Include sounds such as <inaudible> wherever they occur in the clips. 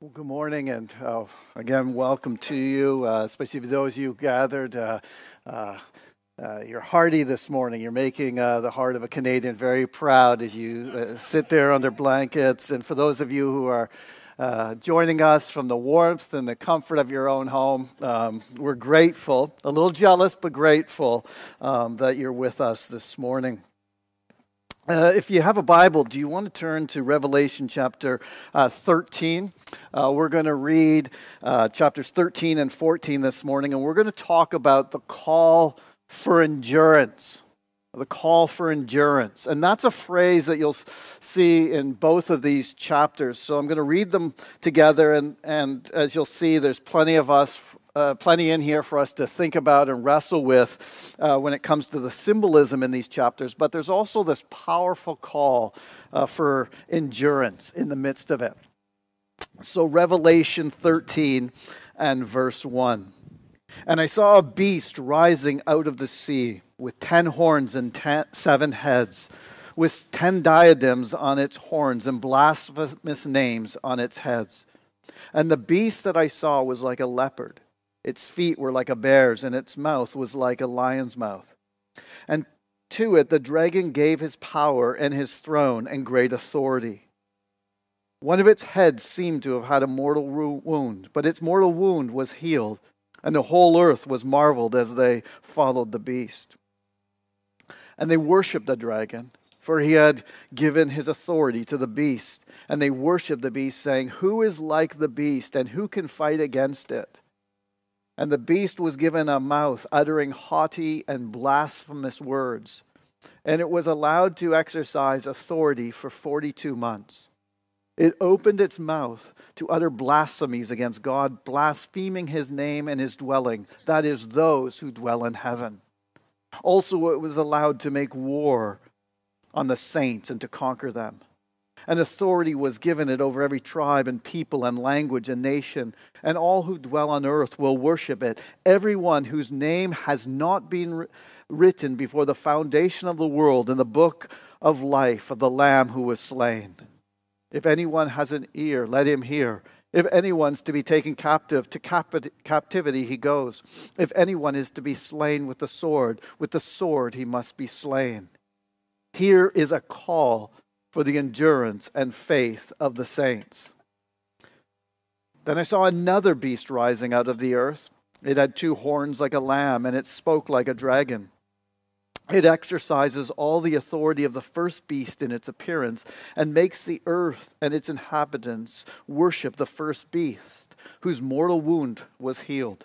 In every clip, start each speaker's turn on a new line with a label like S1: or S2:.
S1: Well, good morning, and uh, again, welcome to you, uh, especially for those of you gathered. Uh, uh, uh, you're hearty this morning. You're making uh, the heart of a Canadian very proud as you sit there under blankets. And for those of you who are joining us from the warmth and the comfort of your own home, um, we're grateful, a little jealous, but grateful um, that you're with us this morning. Uh, if you have a Bible, do you want to turn to Revelation chapter uh, 13? Uh, we're going to read uh, chapters 13 and 14 this morning, and we're going to talk about the call for endurance. The call for endurance. And that's a phrase that you'll see in both of these chapters. So I'm going to read them together, and, and as you'll see, there's plenty of us uh, plenty in here for us to think about and wrestle with uh, when it comes to the symbolism in these chapters, but there's also this powerful call uh, for endurance in the midst of it. So, Revelation 13 and verse 1. And I saw a beast rising out of the sea with ten horns and ten, seven heads, with ten diadems on its horns and blasphemous names on its heads. And the beast that I saw was like a leopard its feet were like a bear's, and its mouth was like a lion's mouth. And to it the dragon gave his power and his throne and great authority. One of its heads seemed to have had a mortal wound, but its mortal wound was healed, and the whole earth was marveled as they followed the beast. And they worshiped the dragon, for he had given his authority to the beast. And they worshiped the beast, saying, Who is like the beast, and who can fight against it? And the beast was given a mouth uttering haughty and blasphemous words, and it was allowed to exercise authority for 42 months. It opened its mouth to utter blasphemies against God, blaspheming his name and his dwelling, that is, those who dwell in heaven. Also, it was allowed to make war on the saints and to conquer them and authority was given it over every tribe and people and language and nation, and all who dwell on earth will worship it. Everyone whose name has not been written before the foundation of the world in the book of life of the Lamb who was slain. If anyone has an ear, let him hear. If anyone's to be taken captive, to captivity he goes. If anyone is to be slain with the sword, with the sword he must be slain. Here is a call for the endurance and faith of the saints. Then I saw another beast rising out of the earth. It had two horns like a lamb, and it spoke like a dragon. It exercises all the authority of the first beast in its appearance and makes the earth and its inhabitants worship the first beast, whose mortal wound was healed.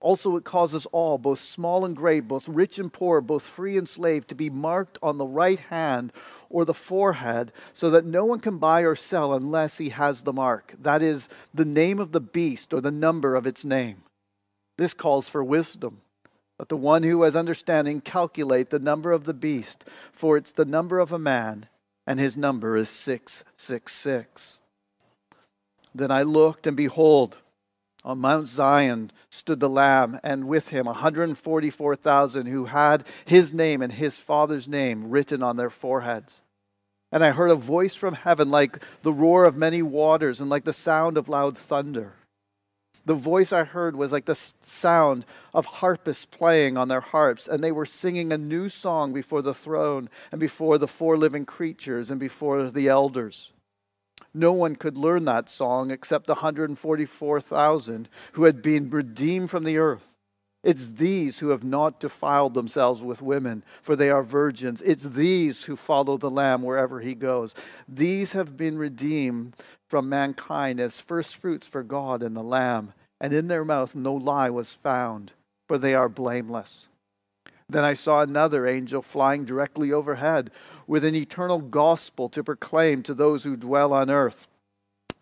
S1: Also, it causes all, both small and great, both rich and poor, both free and slave, to be marked on the right hand or the forehead, so that no one can buy or sell unless he has the mark. That is, the name of the beast or the number of its name. This calls for wisdom. Let the one who has understanding calculate the number of the beast, for it's the number of a man, and his number is 666. Then I looked, and behold, on Mount Zion stood the Lamb, and with him 144,000 who had his name and his Father's name written on their foreheads. And I heard a voice from heaven like the roar of many waters and like the sound of loud thunder. The voice I heard was like the sound of harpists playing on their harps, and they were singing a new song before the throne and before the four living creatures and before the elders. No one could learn that song except the 144,000 who had been redeemed from the earth. It's these who have not defiled themselves with women, for they are virgins. It's these who follow the Lamb wherever he goes. These have been redeemed from mankind as firstfruits for God and the Lamb, and in their mouth no lie was found, for they are blameless. Then I saw another angel flying directly overhead with an eternal gospel to proclaim to those who dwell on earth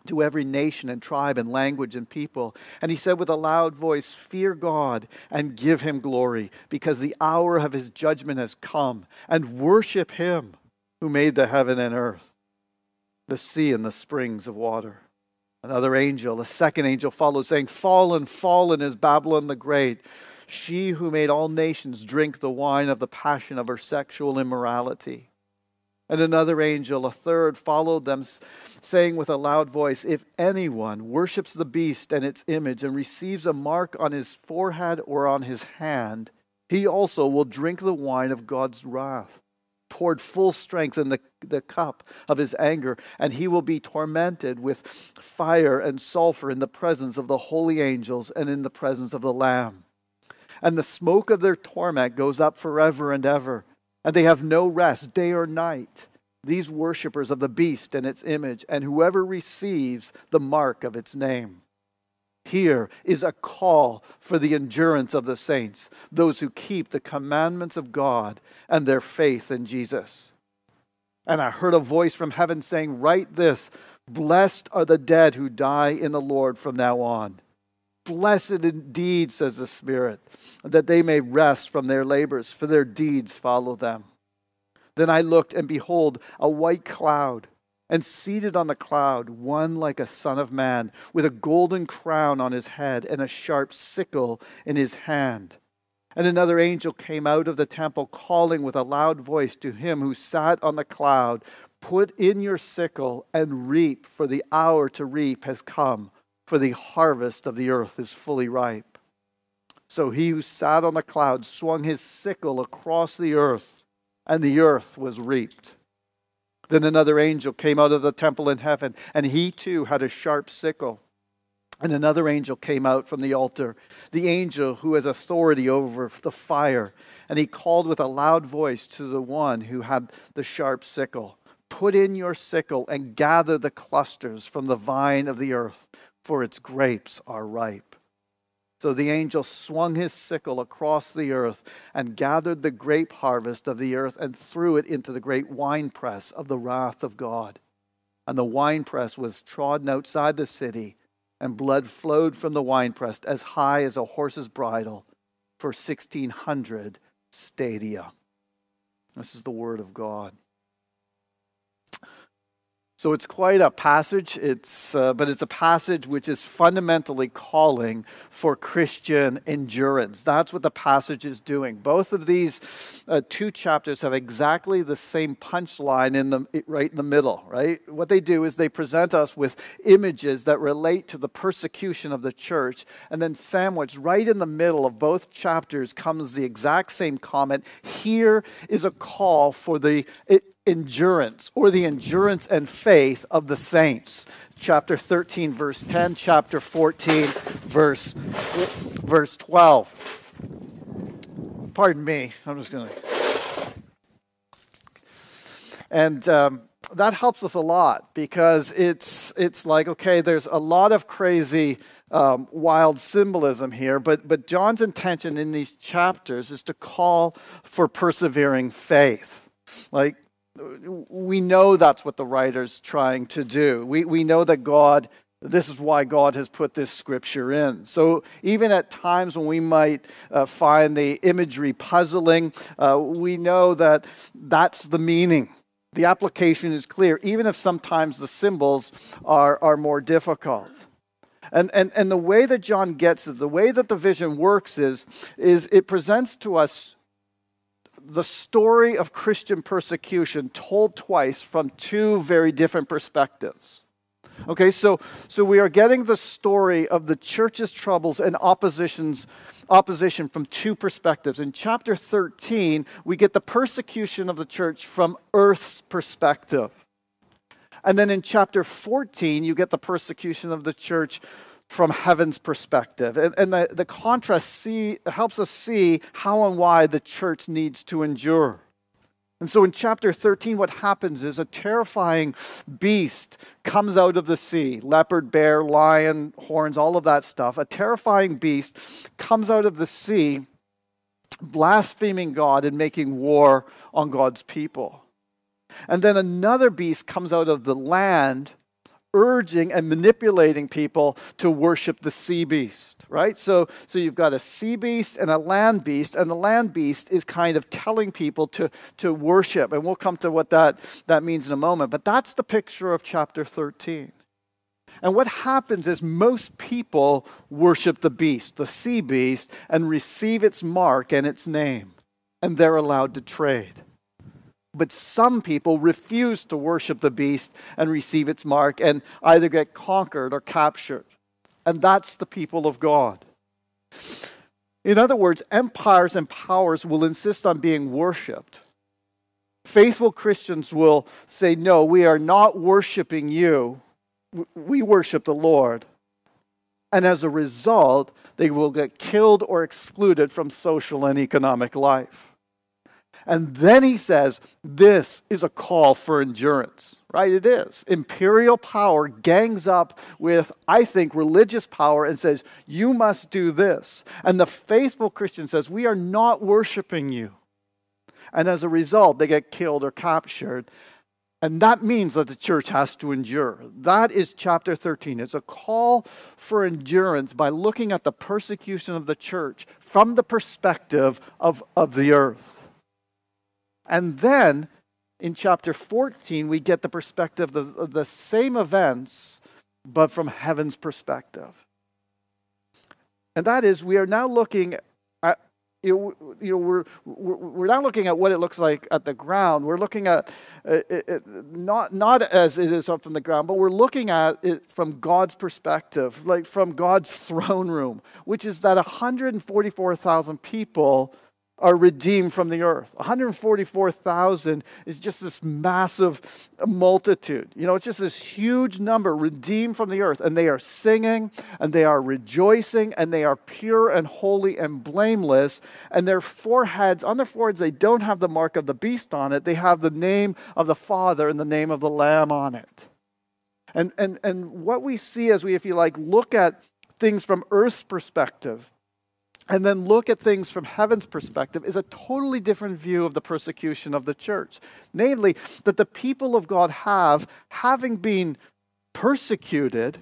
S1: to every nation and tribe and language and people. And he said with a loud voice, Fear God and give him glory, because the hour of his judgment has come, and worship him who made the heaven and earth, the sea and the springs of water. Another angel, a second angel, followed, saying, Fallen, fallen is Babylon the Great, she who made all nations drink the wine of the passion of her sexual immorality. And another angel, a third, followed them, saying with a loud voice If anyone worships the beast and its image and receives a mark on his forehead or on his hand, he also will drink the wine of God's wrath, poured full strength in the, the cup of his anger, and he will be tormented with fire and sulfur in the presence of the holy angels and in the presence of the Lamb. And the smoke of their torment goes up forever and ever and they have no rest day or night. These worshippers of the beast and its image, and whoever receives the mark of its name. Here is a call for the endurance of the saints, those who keep the commandments of God and their faith in Jesus. And I heard a voice from heaven saying, Write this Blessed are the dead who die in the Lord from now on. Blessed indeed, says the Spirit, that they may rest from their labors, for their deeds follow them. Then I looked, and behold, a white cloud, and seated on the cloud, one like a son of man, with a golden crown on his head and a sharp sickle in his hand. And another angel came out of the temple, calling with a loud voice to him who sat on the cloud Put in your sickle and reap, for the hour to reap has come for the harvest of the earth is fully ripe. So he who sat on the cloud swung his sickle across the earth, and the earth was reaped. Then another angel came out of the temple in heaven, and he too had a sharp sickle. And another angel came out from the altar, the angel who has authority over the fire. And he called with a loud voice to the one who had the sharp sickle Put in your sickle and gather the clusters from the vine of the earth, for its grapes are ripe. So the angel swung his sickle across the earth and gathered the grape harvest of the earth and threw it into the great winepress of the wrath of God. And the winepress was trodden outside the city, and blood flowed from the winepress as high as a horse's bridle for 1,600 stadia. This is the word of God. So it's quite a passage, it's, uh, but it's a passage which is fundamentally calling for Christian endurance. That's what the passage is doing. Both of these uh, two chapters have exactly the same punchline in the, right in the middle, right? What they do is they present us with images that relate to the persecution of the church, and then sandwiched right in the middle of both chapters comes the exact same comment. Here is a call for the endurance or the endurance and faith of the saints. Chapter 13, verse 10, chapter 14, verse, verse 12. Pardon me, I'm just going to. And um, that helps us a lot because it's, it's like, okay, there's a lot of crazy, um, wild symbolism here, but, but John's intention in these chapters is to call for persevering faith. Like, we know that's what the writer's trying to do. We, we know that God, this is why God has put this scripture in. So even at times when we might uh, find the imagery puzzling, uh, we know that that's the meaning. The application is clear, even if sometimes the symbols are, are more difficult. And, and, and the way that John gets it, the way that the vision works is, is it presents to us the story of Christian persecution told twice from two very different perspectives. Okay, so, so we are getting the story of the church's troubles and oppositions, opposition from two perspectives. In chapter 13, we get the persecution of the church from earth's perspective. And then in chapter 14, you get the persecution of the church from heaven's perspective. And, and the, the contrast see, helps us see how and why the church needs to endure. And so in chapter 13, what happens is a terrifying beast comes out of the sea leopard, bear, lion, horns, all of that stuff. A terrifying beast comes out of the sea, blaspheming God and making war on God's people. And then another beast comes out of the land urging and manipulating people to worship the sea beast, right? So, so you've got a sea beast and a land beast, and the land beast is kind of telling people to, to worship. And we'll come to what that, that means in a moment. But that's the picture of chapter 13. And what happens is most people worship the beast, the sea beast, and receive its mark and its name, and they're allowed to trade. But some people refuse to worship the beast and receive its mark and either get conquered or captured. And that's the people of God. In other words, empires and powers will insist on being worshiped. Faithful Christians will say, No, we are not worshiping you. We worship the Lord. And as a result, they will get killed or excluded from social and economic life. And then he says, This is a call for endurance, right? It is. Imperial power gangs up with, I think, religious power and says, You must do this. And the faithful Christian says, We are not worshiping you. And as a result, they get killed or captured. And that means that the church has to endure. That is chapter 13. It's a call for endurance by looking at the persecution of the church from the perspective of, of the earth. And then in chapter 14, we get the perspective of the, same events, but from heaven's perspective. And that is, we are now looking at, you know, you know we're, we're not looking at what it looks like at the ground. We're looking at uh, it, it, not, not as it is up from the ground, but we're looking at it from God's perspective, like from God's <laughs> throne room, which is that 144,000 people are redeemed from the earth. 144,000 is just this massive multitude. You know, it's just this huge number redeemed from the earth. And they are singing and they are rejoicing and they are pure and holy and blameless. And their foreheads, on their foreheads, they don't have the mark of the beast on it. They have the name of the Father and the name of the Lamb on it. And, and, and what we see as we, if you like, look at things from earth's perspective, and then look at things from heaven's perspective is a totally different view of the persecution of the church. Namely, that the people of God have, having been persecuted,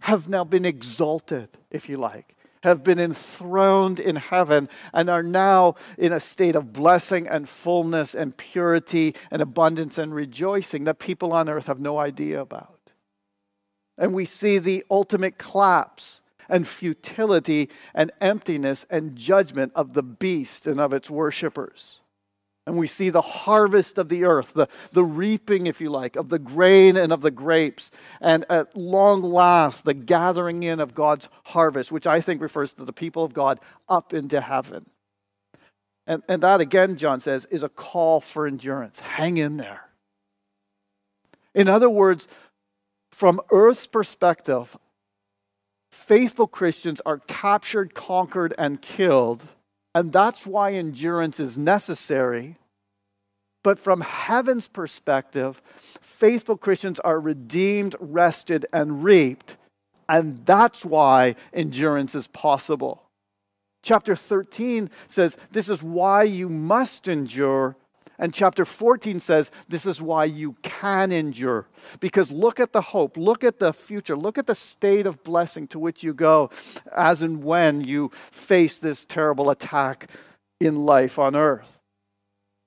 S1: have now been exalted, if you like, have been enthroned in heaven, and are now in a state of blessing and fullness and purity and abundance and rejoicing that people on earth have no idea about. And we see the ultimate collapse and futility and emptiness and judgment of the beast and of its worshippers. And we see the harvest of the earth, the, the reaping, if you like, of the grain and of the grapes. And at long last, the gathering in of God's harvest, which I think refers to the people of God up into heaven. And, and that, again, John says, is a call for endurance. Hang in there. In other words, from earth's perspective, faithful Christians are captured, conquered, and killed. And that's why endurance is necessary. But from heaven's perspective, faithful Christians are redeemed, rested, and reaped. And that's why endurance is possible. Chapter 13 says, This is why you must endure and chapter 14 says, This is why you can endure. Because look at the hope, look at the future, look at the state of blessing to which you go as and when you face this terrible attack in life on earth.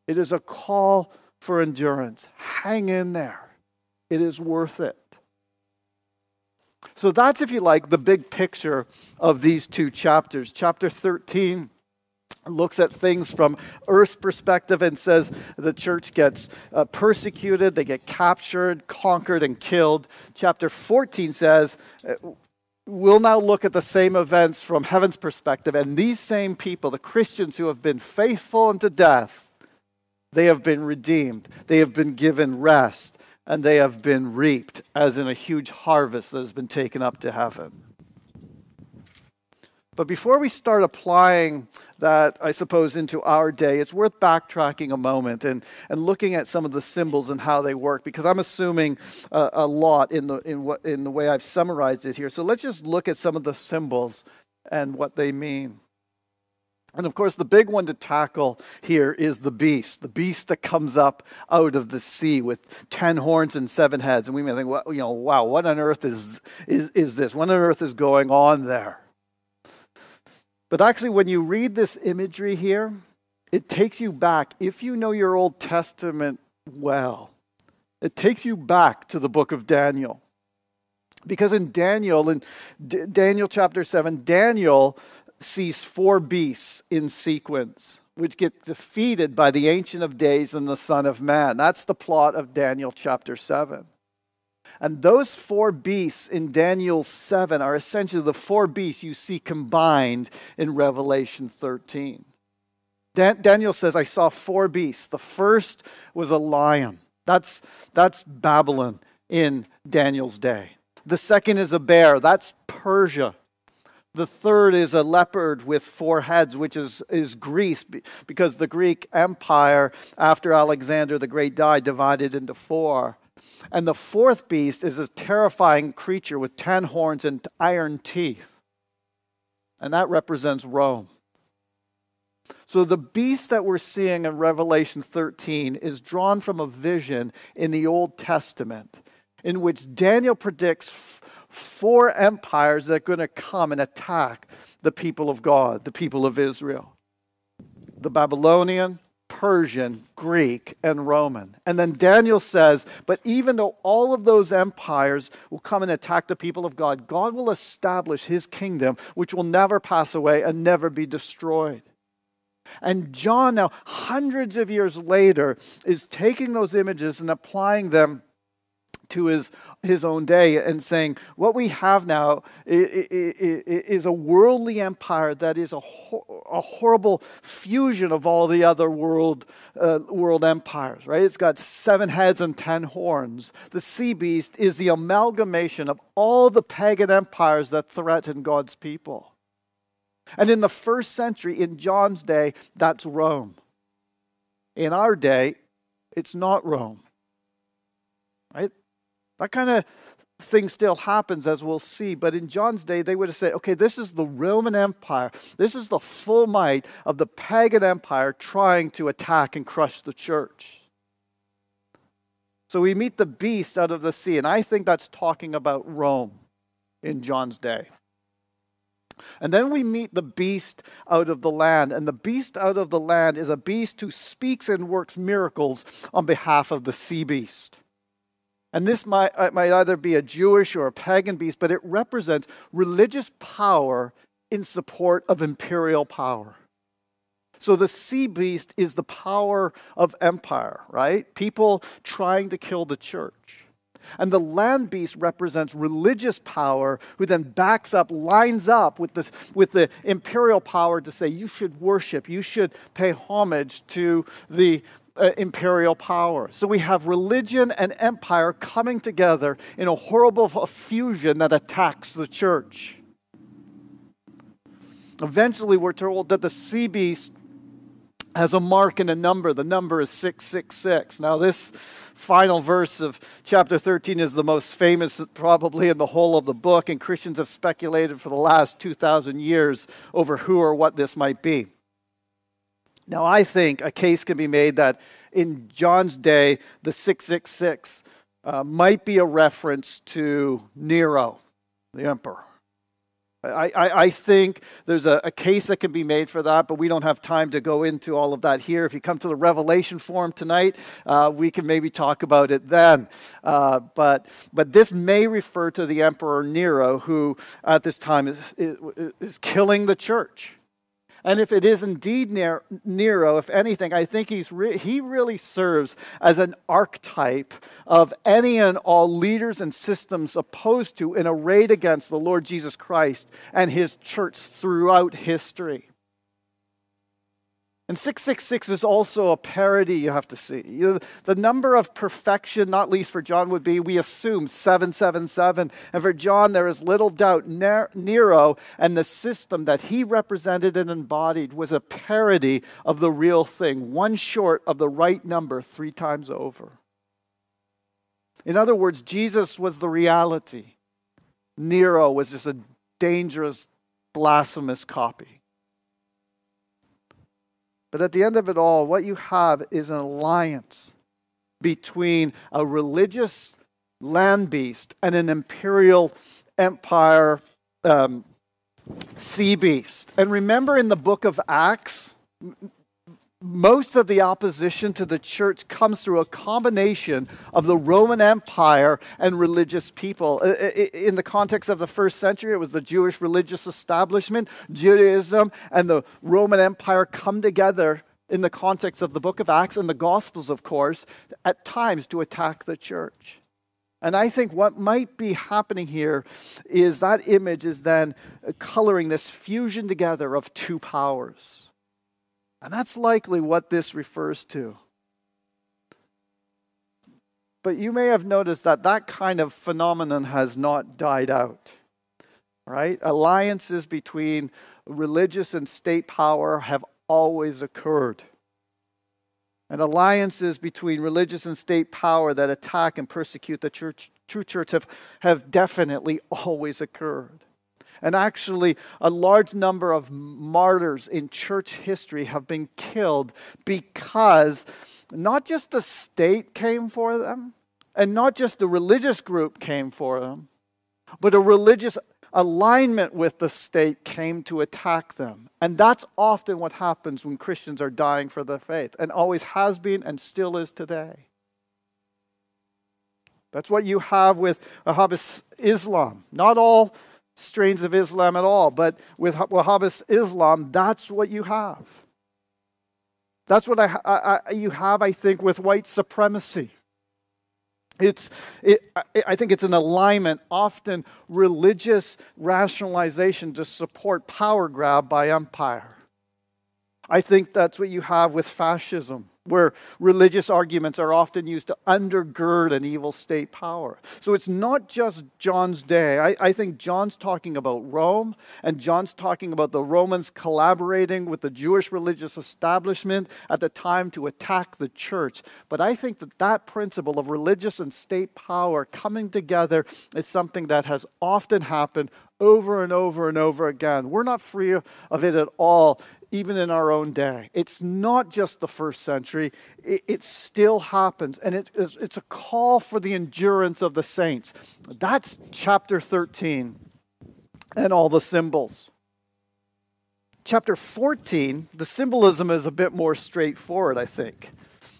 S1: It is a call for endurance. Hang in there, it is worth it. So that's, if you like, the big picture of these two chapters. Chapter 13 looks at things from earth's perspective and says the church gets uh, persecuted, they get captured, conquered, and killed. Chapter 14 says, uh, We'll now look at the same events from heaven's perspective, and these same people, the Christians who have been faithful unto death, they have been redeemed, they have been given rest, and they have been reaped, as in a huge harvest that has been taken up to heaven. But before we start applying that, I suppose, into our day, it's worth backtracking a moment and, and looking at some of the symbols and how they work, because I'm assuming uh, a lot in the, in, what, in the way I've summarized it here. So let's just look at some of the symbols and what they mean. And of course, the big one to tackle here is the beast, the beast that comes up out of the sea with ten horns and seven heads. And we may think, well, you know, wow, what on earth is, is, is this? What on earth is going on there? But actually, when you read this imagery here, it takes you back, if you know your Old Testament well, it takes you back to the book of Daniel. Because in Daniel, in D- Daniel chapter 7, Daniel sees four beasts in sequence, which get defeated by the Ancient of Days and the Son of Man. That's the plot of Daniel chapter 7. And those four beasts in Daniel 7 are essentially the four beasts you see combined in Revelation 13. Dan- Daniel says, I saw four beasts. The first was a lion. That's, that's Babylon in Daniel's day. The second is a bear. That's Persia. The third is a leopard with four heads, which is, is Greece, because the Greek Empire, after Alexander the Great died, divided into four. And the fourth beast is a terrifying creature with ten horns and iron teeth. And that represents Rome. So the beast that we're seeing in Revelation 13 is drawn from a vision in the Old Testament in which Daniel predicts four empires that are going to come and attack the people of God, the people of Israel the Babylonian, Persian, Greek, and Roman. And then Daniel says, but even though all of those empires will come and attack the people of God, God will establish his kingdom, which will never pass away and never be destroyed. And John, now hundreds of years later, is taking those images and applying them to his, his own day and saying, what we have now is a worldly empire that is a, a horrible fusion of all the other world, uh, world empires, right? It's got seven heads and ten horns. The sea beast is the amalgamation of all the pagan empires that threaten God's people. And in the first century, in John's day, that's Rome. In our day, it's not Rome. That kind of thing still happens, as we'll see. But in John's day, they would have said, okay, this is the Roman Empire. This is the full might of the pagan empire trying to attack and crush the church. So we meet the beast out of the sea, and I think that's talking about Rome in John's day. And then we meet the beast out of the land. And the beast out of the land is a beast who speaks and works miracles on behalf of the sea beast. And this might, uh, might either be a Jewish or a pagan beast, but it represents religious power in support of imperial power. So the sea beast is the power of empire, right? People trying to kill the church. And the land beast represents religious power, who then backs up, lines up with, this, with the imperial power to say, you should worship, you should pay homage to the uh, imperial power. So we have religion and empire coming together in a horrible fusion that attacks the church. Eventually, we're told that the sea beast has a mark and a number. The number is 666. Now, this final verse of chapter 13 is the most famous, probably, in the whole of the book, and Christians have speculated for the last 2,000 years over who or what this might be. Now, I think a case can be made that in John's day, the 666 uh, might be a reference to Nero, the emperor. I, I, I, think there's a, a, case that can be made for that, but we don't have time to go into all of that here. If you come to the Revelation Forum tonight, uh, we can maybe talk about it then. Uh, but, but this may refer to the Emperor Nero, who at this time is, is, is killing the church. And if it is indeed Nero, if anything, I think he's re- he really serves as an archetype of any and all leaders and systems opposed to and arrayed against the Lord Jesus Christ and his church throughout history. And 666 is also a parody you have to see. The number of perfection, not least for John, would be we assume 777. And for John, there is little doubt Nero and the system that he represented and embodied was a parody of the real thing, one short of the right number three times over. In other words, Jesus was the reality. Nero was just a dangerous, blasphemous copy. But at the end of it all, what you have is an alliance between a religious land beast and an imperial empire um, sea beast. And remember in the book of Acts, most of the opposition to the church comes through a combination of the Roman Empire and religious people. In the context of the first century, it was the Jewish religious establishment, Judaism, and the Roman Empire come together in the context of the book of Acts and the Gospels, of course, at times to attack the church. And I think what might be happening here is that image is then coloring this fusion together of two powers. And that's likely what this refers to. But you may have noticed that that kind of phenomenon has not died out. Right? Alliances between religious and state power have always occurred. And alliances between religious and state power that attack and persecute the church, true church have, have definitely <laughs> always occurred. And actually, a large number of martyrs in church history have been killed because not just the state came for them, and not just the religious group came for them, but a religious alignment with the state came to attack them. And that's often what happens when Christians are dying for their faith, and always has been and still is today. That's what you have with Wahhabist Islam. Not all strains of Islam at all. But with Wahhabist Islam, that's what you have. That's what I, I, you have, I think, with white supremacy. It's, it, I think it's an alignment, often religious rationalization to support power grab by empire. I think that's what you have with fascism where religious arguments are often used to undergird an evil state power. So it's not just John's day. I, I, think John's talking about Rome, and John's talking about the Romans collaborating with the Jewish religious establishment at the time to attack the church. But I think that that principle of religious and state power coming together is something that has often happened over and over and over again. We're not free of it at all even in our own day. It's not just the first century, it, it still happens. And it, it's, it's a call for the endurance of the saints. That's chapter 13 and all the symbols. Chapter 14, the symbolism is a bit more straightforward, I think.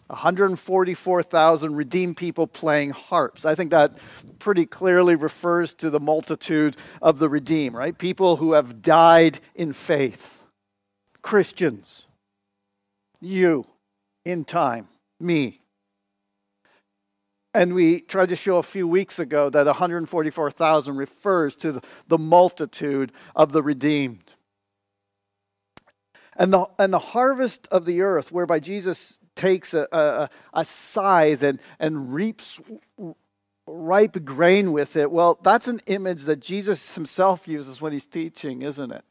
S1: 144,000 redeemed people playing harps. I think that pretty clearly refers to the multitude of the redeemed, right? People who have died in faith. Christians, you in time, me. And we tried to show a few weeks ago that 144,000 refers to the, multitude of the redeemed. And the, and the harvest of the earth, whereby Jesus takes a, a, a scythe and, and reaps ripe grain with it, well, that's an image that Jesus himself uses when he's teaching, isn't it?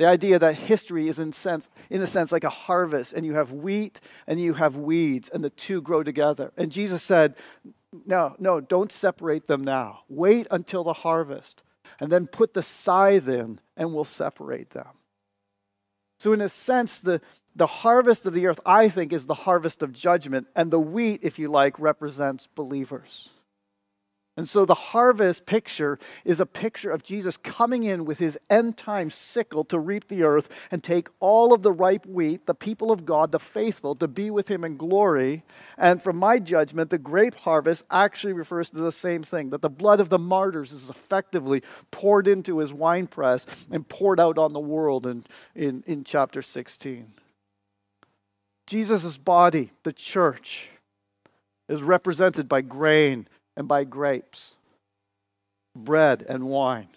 S1: The idea that history is in sense, in a sense, like a harvest, and you have wheat and you have weeds, and the two grow together. And Jesus said, No, no, don't separate them now. Wait until the harvest, and then put the scythe in, and we'll separate them. So, in a sense, the, the harvest of the earth, I think, is the harvest of judgment, and the wheat, if you like, represents believers. And so the harvest picture is a picture of Jesus coming in with his end time sickle to reap the earth and take all of the ripe wheat, the people of God, the faithful, to be with him in glory. And from my judgment, the grape harvest actually refers to the same thing that the blood of the martyrs is effectively poured into his winepress and poured out on the world in, in, in chapter 16. Jesus' body, the church, is represented by grain and by grapes, bread and wine.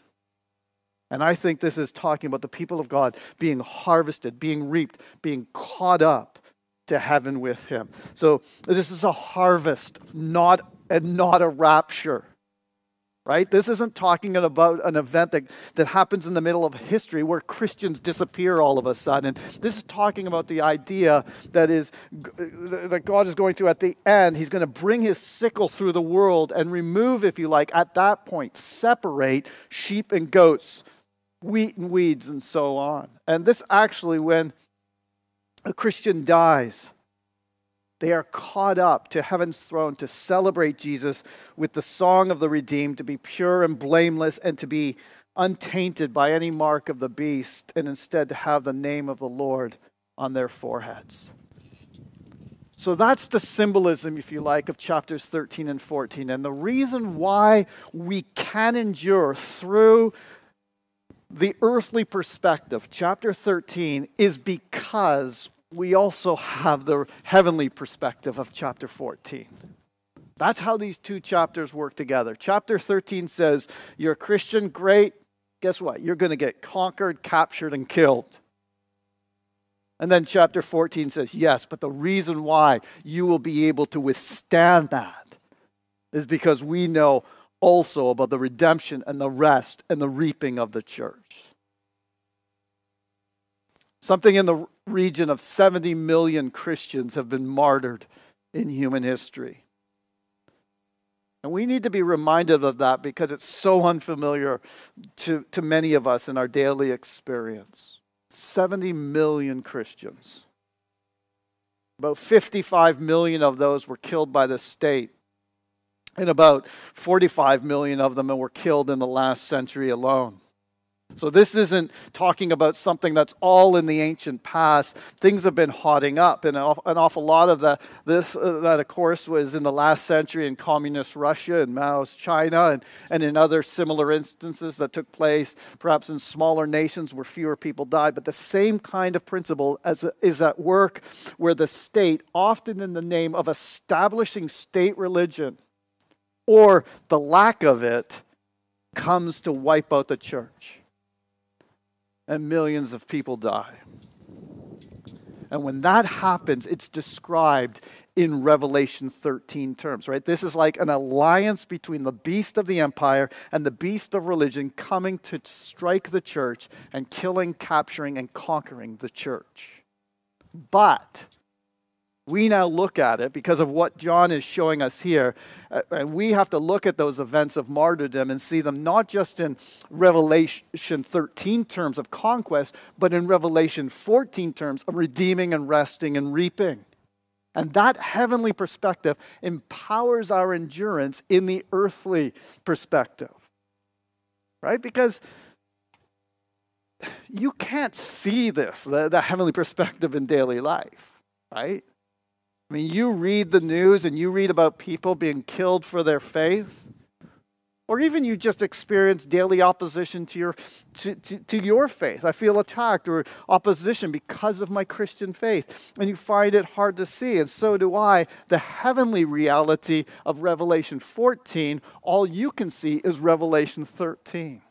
S1: And I think this is talking about the people of God being harvested, being reaped, being caught up to heaven with him. So this is a harvest, not and not a rapture right? This isn't talking about an event that, that happens in the middle of history where Christians disappear all of a sudden. This is talking about the idea that is that God is going to at the end, he's going to bring his sickle through the world and remove, if you like, at that point, separate sheep and goats, wheat and weeds, and so on. And this actually, when a Christian dies, they are caught up to heaven's throne to celebrate Jesus with the song of the redeemed, to be pure and blameless, and to be untainted by any mark of the beast, and instead to have the name of the Lord on their foreheads. So that's the symbolism, if you like, of chapters 13 and 14. And the reason why we can endure through the earthly perspective, chapter 13, is because we also have the heavenly perspective of chapter 14. That's how these two chapters work together. Chapter 13 says, You're a Christian, great. Guess what? You're going to get conquered, captured, and killed. And then chapter 14 says, Yes, but the reason why you will be able to withstand that is because we know also about the redemption and the rest and the reaping of the church. Something in the region of 70 million Christians have been martyred in human history. And we need to be reminded of that because it's so unfamiliar to, to many of us in our daily experience. 70 million Christians. About 55 million of those were killed by the state, and about 45 million of them were killed in the last century alone. So, this isn't talking about something that's all in the ancient past. Things have been hotting up, and an awful lot of that, this, uh, that of course, was in the last century in communist Russia and Mao's China, and, and in other similar instances that took place, perhaps in smaller nations where fewer people died. But the same kind of principle as, is at work where the state, often in the name of establishing state religion or the lack of it, comes to wipe out the church and millions of people die. And when that happens, it's described in Revelation 13 terms, right? This is like an alliance between the beast of the empire and the beast of religion coming to strike the church and killing, capturing, and conquering the church. But we now look at it because of what John is showing us here. Uh, and we have to look at those events of martyrdom and see them not just in Revelation 13 terms of conquest, but in Revelation 14 terms of redeeming and resting and reaping. And that heavenly perspective empowers our endurance in the earthly perspective. Right? Because you can't see this, the, the heavenly perspective in daily life, right? I mean, you read the news and you read about people being killed for their faith, or even you just experience daily opposition to your, to, to, to, your faith. I feel attacked or opposition because of my Christian faith, and you find it hard to see, and so do I. The heavenly reality of Revelation 14, all you can see is Revelation 13.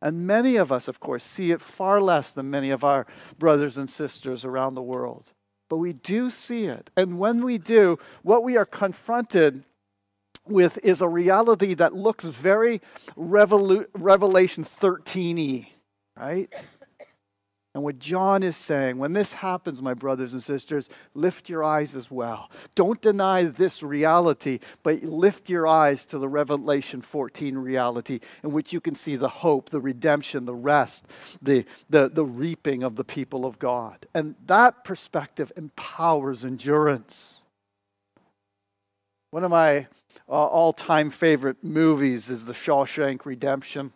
S1: And many of us, of course, see it far less than many of our brothers and sisters around the world but we do see it. And when we do, what we are confronted with is a reality that looks very Revolu- Revelation 13 y, right? And what John is saying, when this happens, my brothers and sisters, lift your eyes as well. Don't deny this reality, but lift your eyes to the Revelation 14 reality in which you can see the hope, the redemption, the rest, the, the, the reaping of the people of God. And that perspective empowers endurance. One of my uh, all time favorite movies is The Shawshank Redemption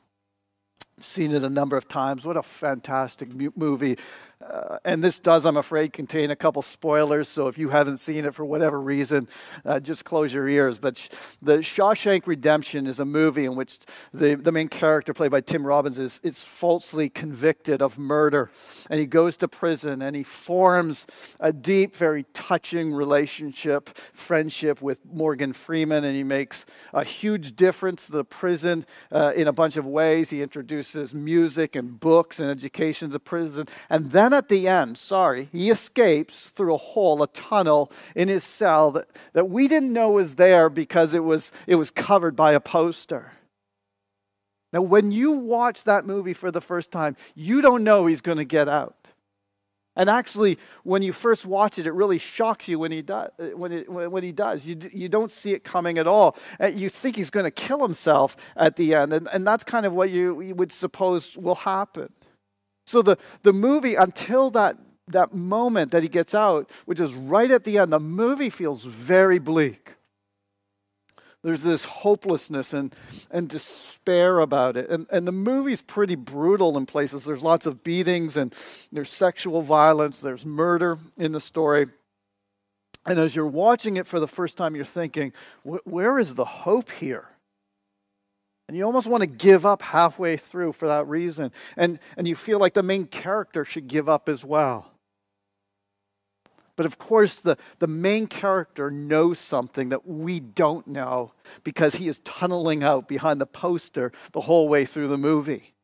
S1: seen it a number of times. What a fantastic movie. Uh, and this does, I'm afraid, contain a couple spoilers. So if you haven't seen it for whatever reason, uh, just close your ears. But sh- the Shawshank Redemption is a movie in which the, the main character, played by Tim Robbins, is, is falsely convicted of murder. And he goes to prison and he forms a deep, very touching relationship, friendship with Morgan Freeman. And he makes a huge difference to the prison uh, in a bunch of ways. He introduces music and books and education to the prison. And then then at the end, sorry, he escapes through a hole, a tunnel in his cell that, that we didn't know was there because it was, it was covered by a poster. Now, when you watch that movie for the first time, you don't know he's going to get out. And actually, when you first watch it, it really shocks you when he does. When, it, when he does, you, you don't see it coming at all. Uh, you think he's going to kill himself at the end, and, and that's kind of what you, you would suppose will happen. So the, the movie, until that, that moment that he gets out, which is right at the end, the movie feels very bleak. There's this hopelessness and, and despair about it. And, and the movie's pretty brutal in places. There's lots of beatings and there's sexual violence, there's murder in the story. And as you're watching it for the first time, you're thinking, where is the hope here? And you almost want to give up halfway through for that reason. And, and you feel like the main character should give up as well. But of course, the, the main character knows something that we don't know because he is tunneling out behind the poster the whole way through the movie.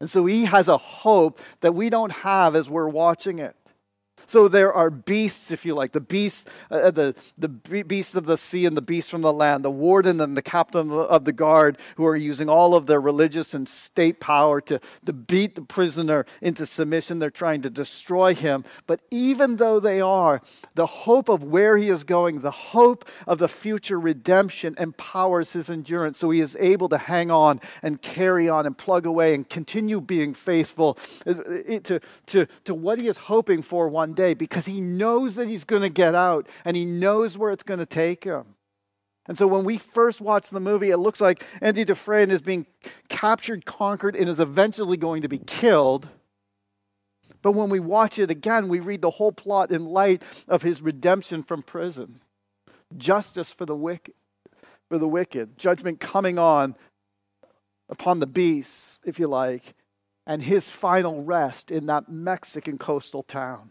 S1: And so he has a hope that we don't have as we're watching it. So there are beasts, if you like, the beasts, uh, uh the, the beasts of the sea and the beasts from the land, the warden and the captain of the guard who are using all of their religious and state power to, to beat the prisoner into submission. They're trying to destroy him. But even though they are, the hope of where he is going, the hope of the future redemption empowers his endurance. So he is able to hang on and carry on and plug away and continue being faithful uh, to, to, to what he is hoping for one one day because he knows that he's going to get out and he knows where it's going to take him. And so when we first watch the movie, it looks like Andy Dufresne is being captured, conquered, and is eventually going to be killed. But when we watch it again, we read the whole plot in light of his redemption from prison. Justice for the wicked, for the wicked, judgment coming on upon the beasts, if you like, and his final rest in that Mexican coastal town.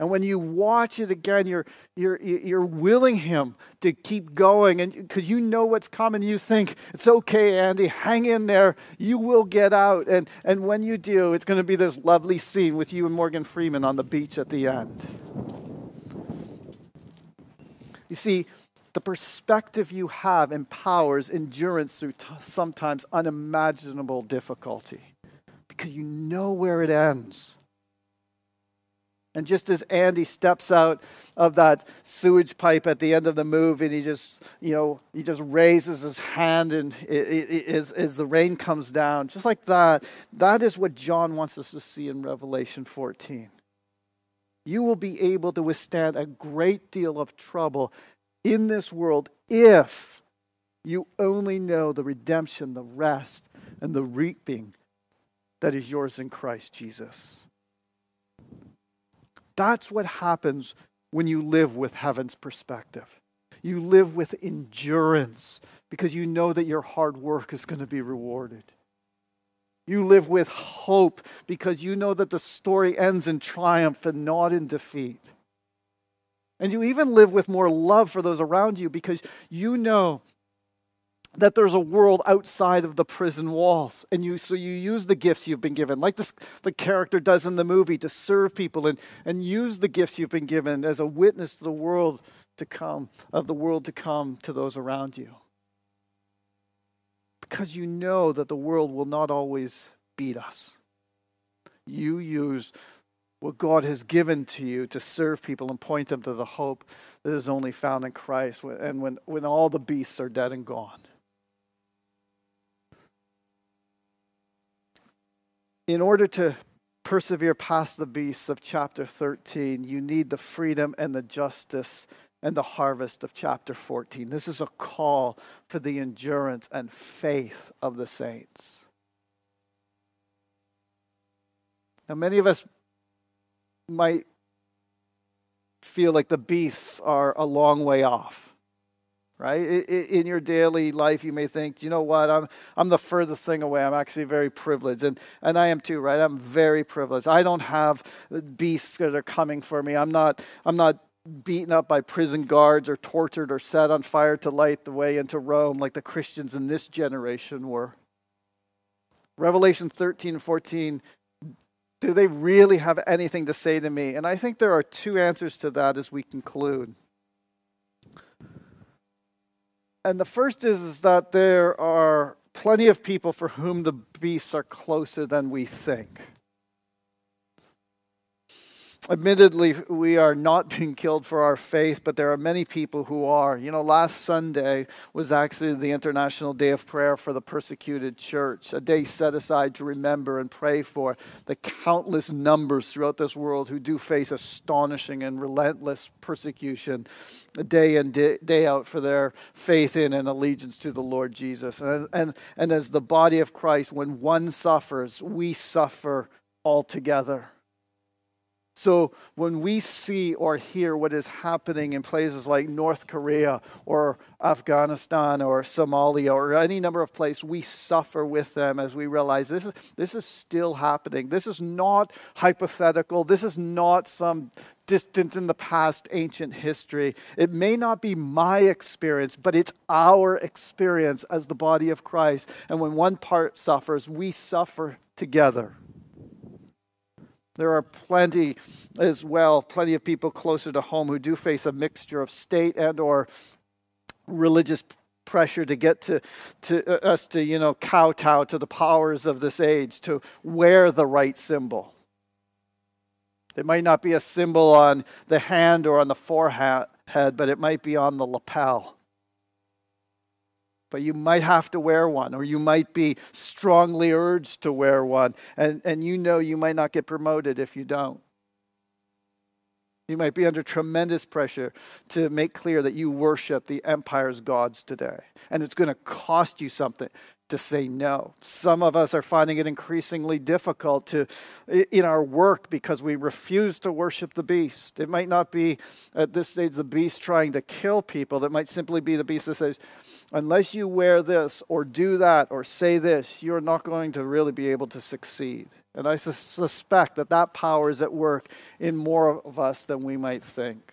S1: And when you watch it again, you're, you're, you're willing him to keep going. And because you know what's coming, you think, it's okay, Andy, hang in there. You will get out. And, and when you do, it's going to be this lovely scene with you and Morgan Freeman on the beach at the end. You see, the perspective you have empowers endurance through t- sometimes unimaginable difficulty because you know where it ends. And just as Andy steps out of that sewage pipe at the end of the movie, and he just, you know, he just raises his hand and it, it, it, as, as the rain comes down, just like that, that is what John wants us to see in Revelation 14. You will be able to withstand a great deal of trouble in this world if you only know the redemption, the rest, and the reaping that is yours in Christ Jesus. That's what happens when you live with heaven's perspective. You live with endurance because you know that your hard work is going to be rewarded. You live with hope because you know that the story ends in triumph and not in defeat. And you even live with more love for those around you because you know that there's a world outside of the prison walls. And you so you use the gifts you've been given like this the character does in the movie to serve people and and use the gifts you've been given as a witness to the world to come of the world to come to those around you. Because you know that the world will not always beat us. You use what God has given to you to serve people and point them to the hope that is only found in Christ and when, when all the beasts are dead and gone. In order to persevere past the beasts of chapter 13, you need the freedom and the justice and the harvest of chapter 14. This is a call for the endurance and faith of the saints. Now, many of us might feel like the beasts are a long way off right? In your daily life, you may think, you know what, I'm, I'm the furthest thing away. I'm actually very privileged. And, and I am too, right? I'm very privileged. I don't have uh, beasts that are coming for me. I'm not, I'm not beaten up by prison guards or tortured or set on fire to light the way into Rome like the Christians in this generation were. Revelation 13 and 14 do they really have anything to say to me? And I think there are two answers to that as we conclude. And the first is, is that there are plenty of people for whom the beasts are closer than we think. Admittedly, we are not <laughs> being killed for our faith, but there are many people who are. You know, last Sunday was actually the International Day of Prayer for the Persecuted Church, a day set aside to remember and pray for the countless numbers throughout this world who do face astonishing and relentless persecution day in, day out for their faith in and allegiance to the Lord Jesus. And, and, and as the body of Christ, when one suffers, we suffer altogether. So when we see or hear what is happening in places like North Korea or Afghanistan or Somalia or any number of places, we suffer with them as we realize this is, this is still happening. This is not hypothetical. This is not some distant in the past ancient history. It may not be my experience, but it's our experience as the body of Christ. And when one part suffers, we suffer together. There are plenty as well, plenty of people closer to home who do face a mixture of state and or religious pressure to get to, to uh, us to, you know, kowtow to the powers of this age, to wear the right symbol. It might not be a symbol on the hand or on the forehead, but it might be on the lapel but you might have to wear one, or you might be strongly urged to wear one, and, and you know you might not get promoted if you don't. You might be under tremendous pressure to make clear that you worship the empire's gods today, and it's going to cost you something to say no. Some of us are finding it increasingly difficult to in our work because we refuse to worship the beast. It might not be at this stage the beast trying to kill people. It might simply be the beast that says, unless you wear this or do that or say this, you're not going to really be able to succeed. And I suspect that that power is at work in more of us than we might think.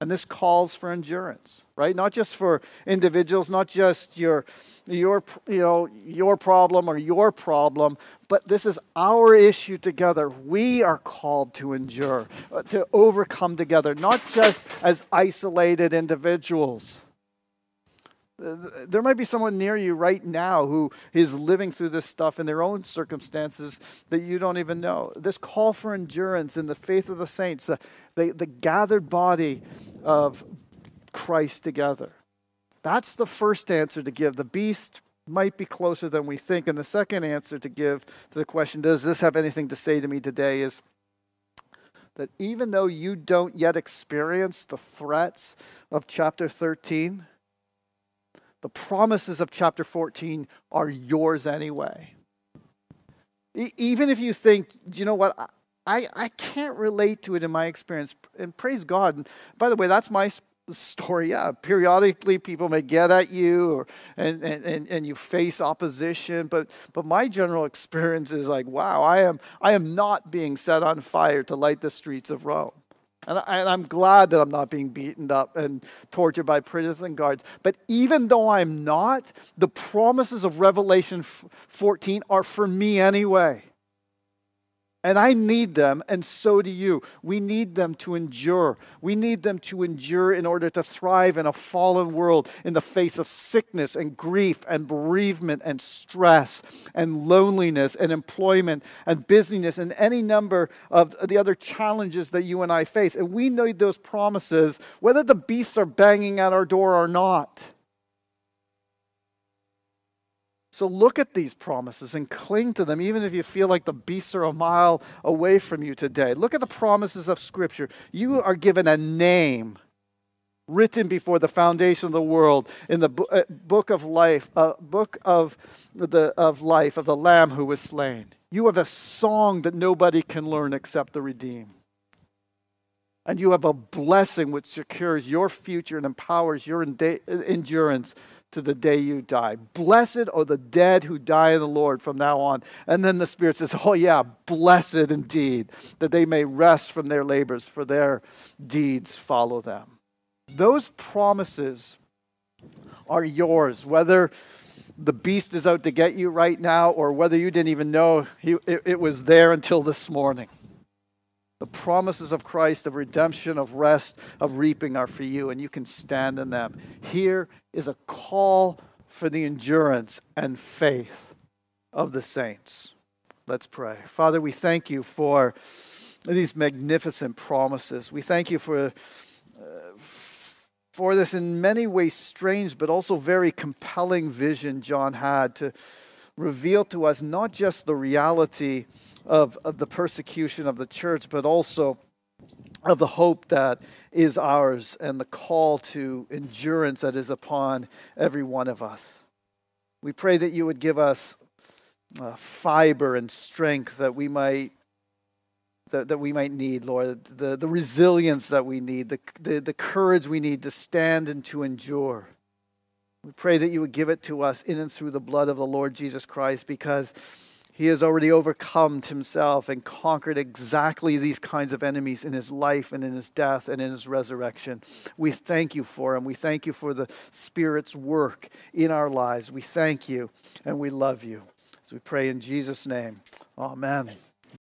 S1: And this calls for endurance, right? Not just for individuals, not just your, your, you know, your problem or your problem, but this is our issue together. We are called to endure, uh, to overcome together, not just as isolated individuals. There might be someone near you right now who is living through this stuff in their own circumstances that you don't even know. This call for endurance in the faith of the saints, the, the, the gathered body of Christ together. That's the first answer to give. The beast might be closer than we think. And the second answer to give to the question, does this have anything to say to me today, is that even though you don't yet experience the threats of chapter 13, the promises of chapter 14 are yours anyway. E- even if you think, you know what, I, I can't relate to it in my experience, and praise God. And by the way, that's my story. Yeah, periodically people may get at you or, and, and, and you face opposition, but, but my general experience is like, wow, I am, I am not being set on fire to light the streets of Rome. And, I, am glad that I'm not being beaten up and tortured by prison guards. But even though I'm not, the promises of Revelation 14 are for me anyway. And I need them, and so do you. We need them to endure. We need them to endure in order to thrive in a fallen world in the face of sickness and grief and bereavement and stress and loneliness and employment and busyness and any number of the other challenges that you and I face. And we need those promises, whether the beasts are banging at our door or not. So look at these promises and cling to them, even if you feel like the beasts are a mile away from you today. Look at the promises of Scripture. You are given a name written before the foundation of the world in the uh, book of life, uh, book of the of life of the Lamb who was slain. You have a song that nobody can learn except the redeemed. And you have a blessing which secures your future and empowers your endurance to the day you die. Blessed are the dead who die in the Lord from now on. And then the Spirit says, Oh, yeah, blessed indeed, that they may rest from their labors, for their deeds follow them. Those promises are yours, whether the beast is out to get you right now or whether you didn't even know he, it, it was there until this morning. The promises of Christ, of redemption, of rest, of reaping are for you, and you can stand in them. Here is a call for the endurance and faith of the saints. Let's pray. Father, we thank you for these magnificent promises. We thank you for, uh, for this in many ways strange, but also very compelling vision John had to reveal to us not just the reality of, of the persecution of the church, but also of the hope that is ours and the call to endurance that is upon every one of us. We pray that you would give us uh, fiber and strength that we might that, that we might need, Lord, the, the resilience that we need, the, the, the courage we need to stand and to endure. We pray that you would give it to us in and through the blood of the Lord Jesus Christ because he has already overcome himself and conquered exactly these kinds of enemies in his life and in his death and in his resurrection. We thank you for him. We thank you for the Spirit's work in our lives. We thank you and we love you. As we pray in Jesus' name, amen.